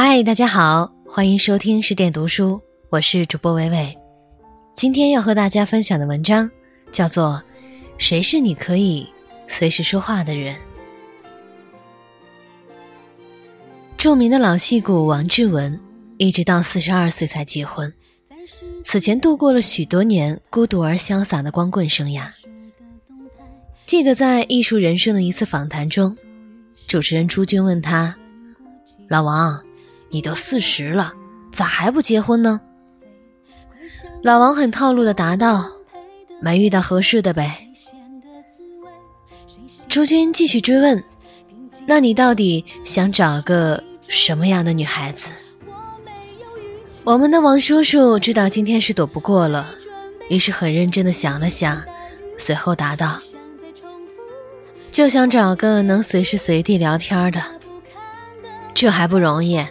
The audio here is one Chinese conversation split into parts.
嗨，大家好，欢迎收听十点读书，我是主播伟伟。今天要和大家分享的文章叫做《谁是你可以随时说话的人》。著名的老戏骨王志文，一直到四十二岁才结婚，此前度过了许多年孤独而潇洒的光棍生涯。记得在《艺术人生》的一次访谈中，主持人朱军问他：“老王。”你都四十了，咋还不结婚呢？老王很套路的答道：“没遇到合适的呗。”朱军继续追问：“那你到底想找个什么样的女孩子？”我们的王叔叔知道今天是躲不过了，于是很认真的想了想，随后答道：“就想找个能随时随地聊天的，这还不容易。”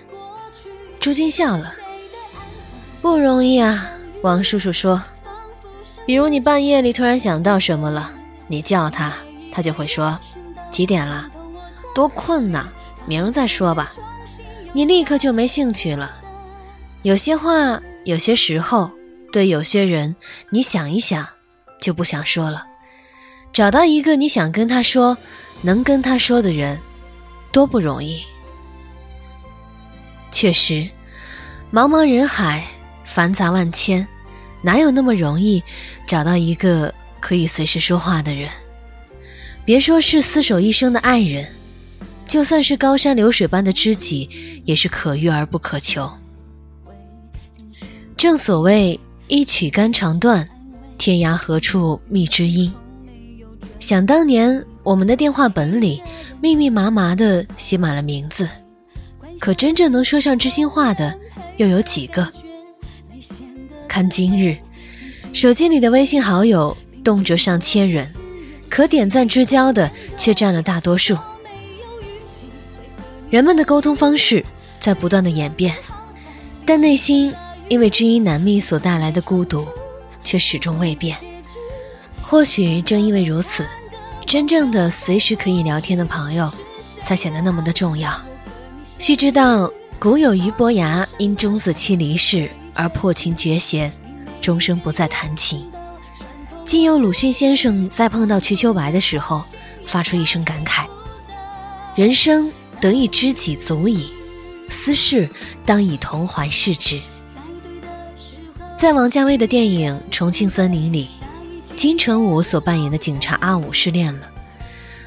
朱军笑了，不容易啊。王叔叔说：“比如你半夜里突然想到什么了，你叫他，他就会说几点了，多困呐，明儿再说吧。你立刻就没兴趣了。有些话，有些时候，对有些人，你想一想就不想说了。找到一个你想跟他说、能跟他说的人，多不容易。确实。”茫茫人海，繁杂万千，哪有那么容易找到一个可以随时说话的人？别说是厮守一生的爱人，就算是高山流水般的知己，也是可遇而不可求。正所谓一曲肝肠断，天涯何处觅知音。想当年，我们的电话本里密密麻麻的写满了名字，可真正能说上知心话的。又有几个？看今日，手机里的微信好友动辄上千人，可点赞之交的却占了大多数。人们的沟通方式在不断的演变，但内心因为知音难觅所带来的孤独，却始终未变。或许正因为如此，真正的随时可以聊天的朋友，才显得那么的重要。须知道。古有俞伯牙因钟子期离世而破琴绝弦，终生不再弹琴。今有鲁迅先生在碰到瞿秋白的时候，发出一声感慨：“人生得一知己足矣，私事当以同怀视之。”在王家卫的电影《重庆森林》里，金城武所扮演的警察阿武失恋了，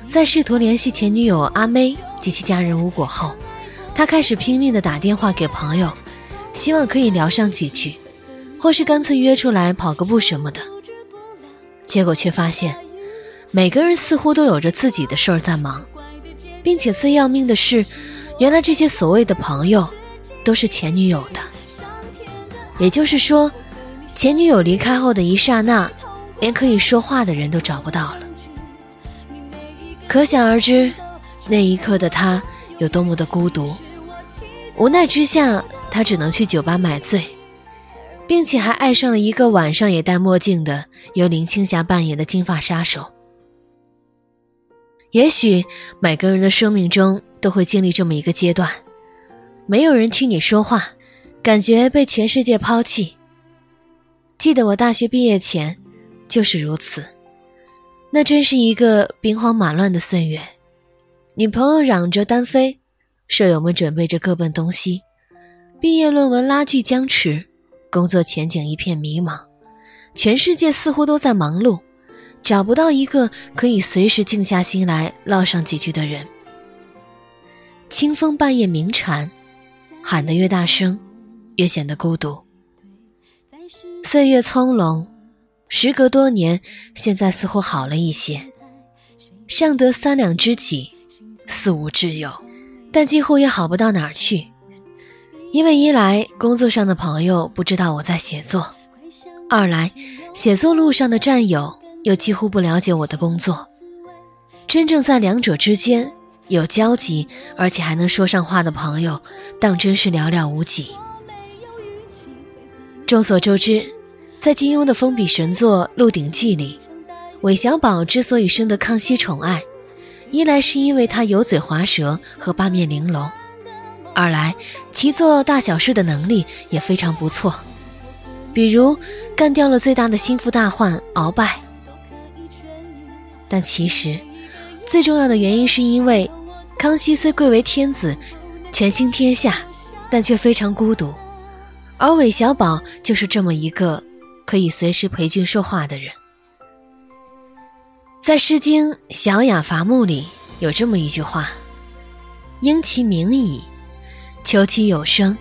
在试图联系前女友阿妹及其家人无果后。他开始拼命地打电话给朋友，希望可以聊上几句，或是干脆约出来跑个步什么的。结果却发现，每个人似乎都有着自己的事儿在忙，并且最要命的是，原来这些所谓的朋友，都是前女友的。也就是说，前女友离开后的一刹那，连可以说话的人都找不到了。可想而知，那一刻的他有多么的孤独。无奈之下，他只能去酒吧买醉，并且还爱上了一个晚上也戴墨镜的由林青霞扮演的金发杀手。也许每个人的生命中都会经历这么一个阶段，没有人听你说话，感觉被全世界抛弃。记得我大学毕业前就是如此，那真是一个兵荒马乱的岁月，女朋友嚷着单飞。舍友们准备着各奔东西，毕业论文拉锯僵持，工作前景一片迷茫，全世界似乎都在忙碌，找不到一个可以随时静下心来唠上几句的人。清风半夜鸣蝉，喊得越大声，越显得孤独。岁月葱茏，时隔多年，现在似乎好了一些，尚得三两知己，四无挚友。但几乎也好不到哪儿去，因为一来工作上的朋友不知道我在写作，二来写作路上的战友又几乎不了解我的工作。真正在两者之间有交集，而且还能说上话的朋友，当真是寥寥无几。众所周知，在金庸的封笔神作《鹿鼎记》里，韦小宝之所以深得康熙宠爱。一来是因为他油嘴滑舌和八面玲珑，二来其做大小事的能力也非常不错，比如干掉了最大的心腹大患鳌拜。但其实最重要的原因是因为康熙虽贵为天子，权倾天下，但却非常孤独，而韦小宝就是这么一个可以随时陪君说话的人。在《诗经·小雅·伐木》里有这么一句话：“应其鸣矣，求其有声；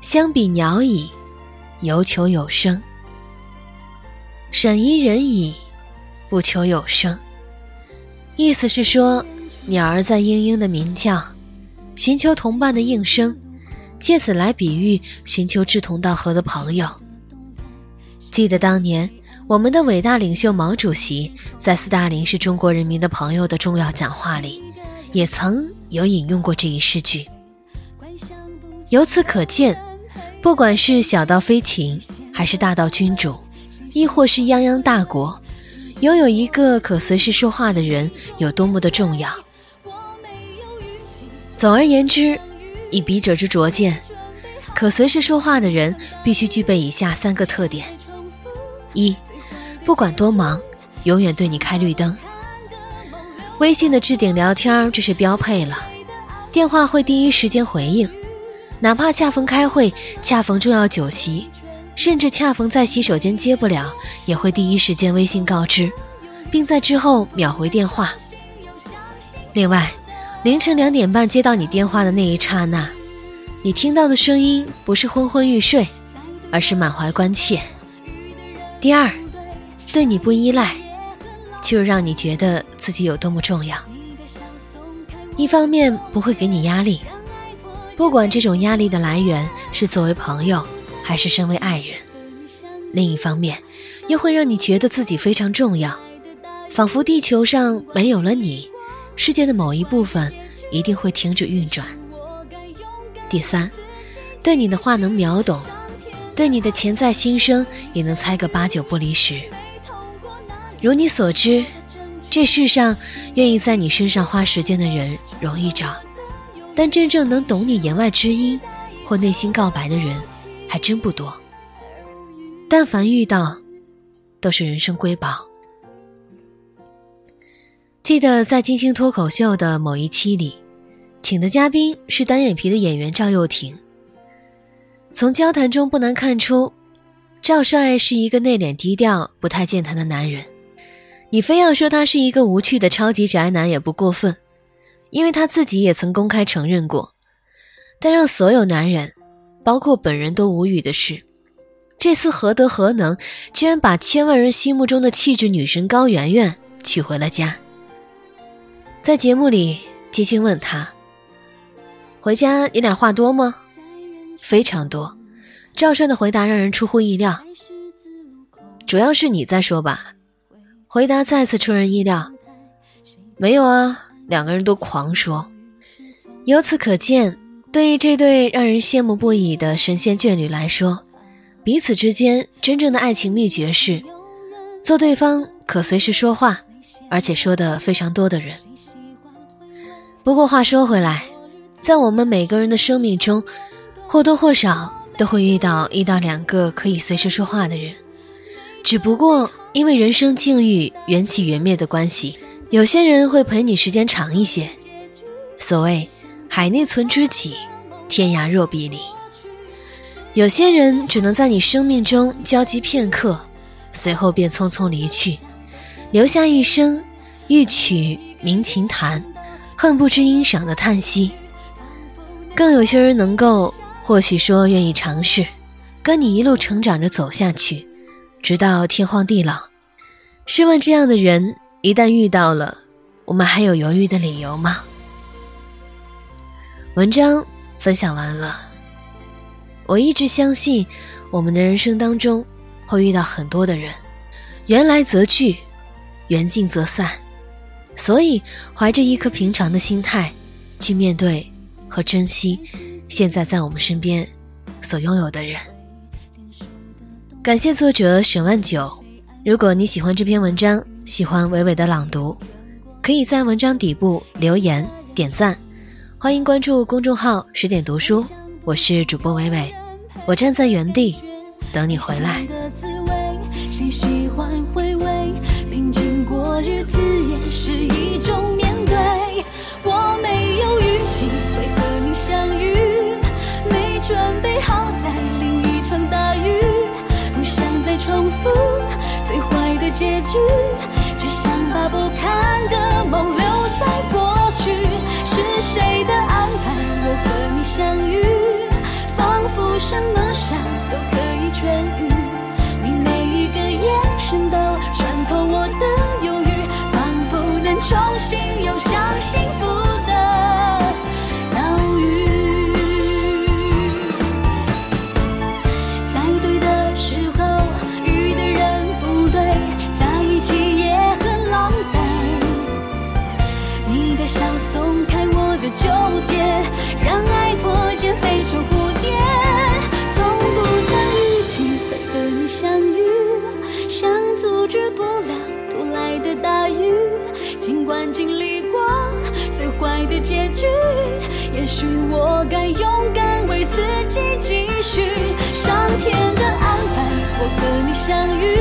相比鸟矣，犹求有声。审宜人矣，不求有声。”意思是说，鸟儿在嘤嘤的鸣叫，寻求同伴的应声，借此来比喻寻求志同道合的朋友。记得当年。我们的伟大领袖毛主席在斯大林是中国人民的朋友的重要讲话里，也曾有引用过这一诗句。由此可见，不管是小到飞禽，还是大到君主，亦或是泱泱大国，拥有一个可随时说话的人有多么的重要。总而言之，以笔者之拙见，可随时说话的人必须具备以下三个特点：一。不管多忙，永远对你开绿灯。微信的置顶聊天这是标配了，电话会第一时间回应，哪怕恰逢开会、恰逢重要酒席，甚至恰逢在洗手间接不了，也会第一时间微信告知，并在之后秒回电话。另外，凌晨两点半接到你电话的那一刹那，你听到的声音不是昏昏欲睡，而是满怀关切。第二。对你不依赖，就让你觉得自己有多么重要。一方面不会给你压力，不管这种压力的来源是作为朋友还是身为爱人；另一方面，又会让你觉得自己非常重要，仿佛地球上没有了你，世界的某一部分一定会停止运转。第三，对你的话能秒懂，对你的潜在心声也能猜个八九不离十。如你所知，这世上愿意在你身上花时间的人容易找，但真正能懂你言外之音或内心告白的人还真不多。但凡遇到，都是人生瑰宝。记得在金星脱口秀的某一期里，请的嘉宾是单眼皮的演员赵又廷。从交谈中不难看出，赵帅是一个内敛低调、不太健谈的男人。你非要说他是一个无趣的超级宅男也不过分，因为他自己也曾公开承认过。但让所有男人，包括本人都无语的是，这次何德何能，居然把千万人心目中的气质女神高圆圆娶回了家。在节目里，金星问他：“回家你俩话多吗？”非常多。赵帅的回答让人出乎意料：“主要是你在说吧。”回答再次出人意料，没有啊，两个人都狂说。由此可见，对于这对让人羡慕不已的神仙眷侣来说，彼此之间真正的爱情秘诀是做对方可随时说话，而且说的非常多的人。不过话说回来，在我们每个人的生命中，或多或少都会遇到一到两个可以随时说话的人，只不过。因为人生境遇缘起缘灭的关系，有些人会陪你时间长一些。所谓海内存知己，天涯若比邻。有些人只能在你生命中交集片刻，随后便匆匆离去，留下一声欲取鸣琴弹，恨不知音赏的叹息。更有些人能够，或许说愿意尝试，跟你一路成长着走下去。直到天荒地老，试问这样的人一旦遇到了，我们还有犹豫的理由吗？文章分享完了，我一直相信，我们的人生当中会遇到很多的人，缘来则聚，缘尽则散，所以怀着一颗平常的心态去面对和珍惜现在在我们身边所拥有的人。感谢作者沈万九。如果你喜欢这篇文章，喜欢伟伟的朗读，可以在文章底部留言点赞，欢迎关注公众号十点读书，我是主播伟伟，我站在原地等你回来。谁喜欢回味？平静过日子也是一结局，只想把不堪的梦留在过去。是谁的安排？我和你相遇，仿佛什么你的笑松开我的纠结，让爱破茧飞成蝴蝶。从不曾预期和你相遇，想阻止不了突来的大雨。尽管经历过最坏的结局，也许我该勇敢为自己继续。上天的安排，我和你相遇，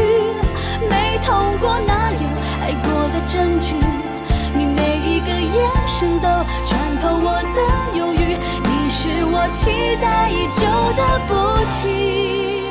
没痛过哪有爱过的证据？声都穿透我的忧郁你是我期待已久的不期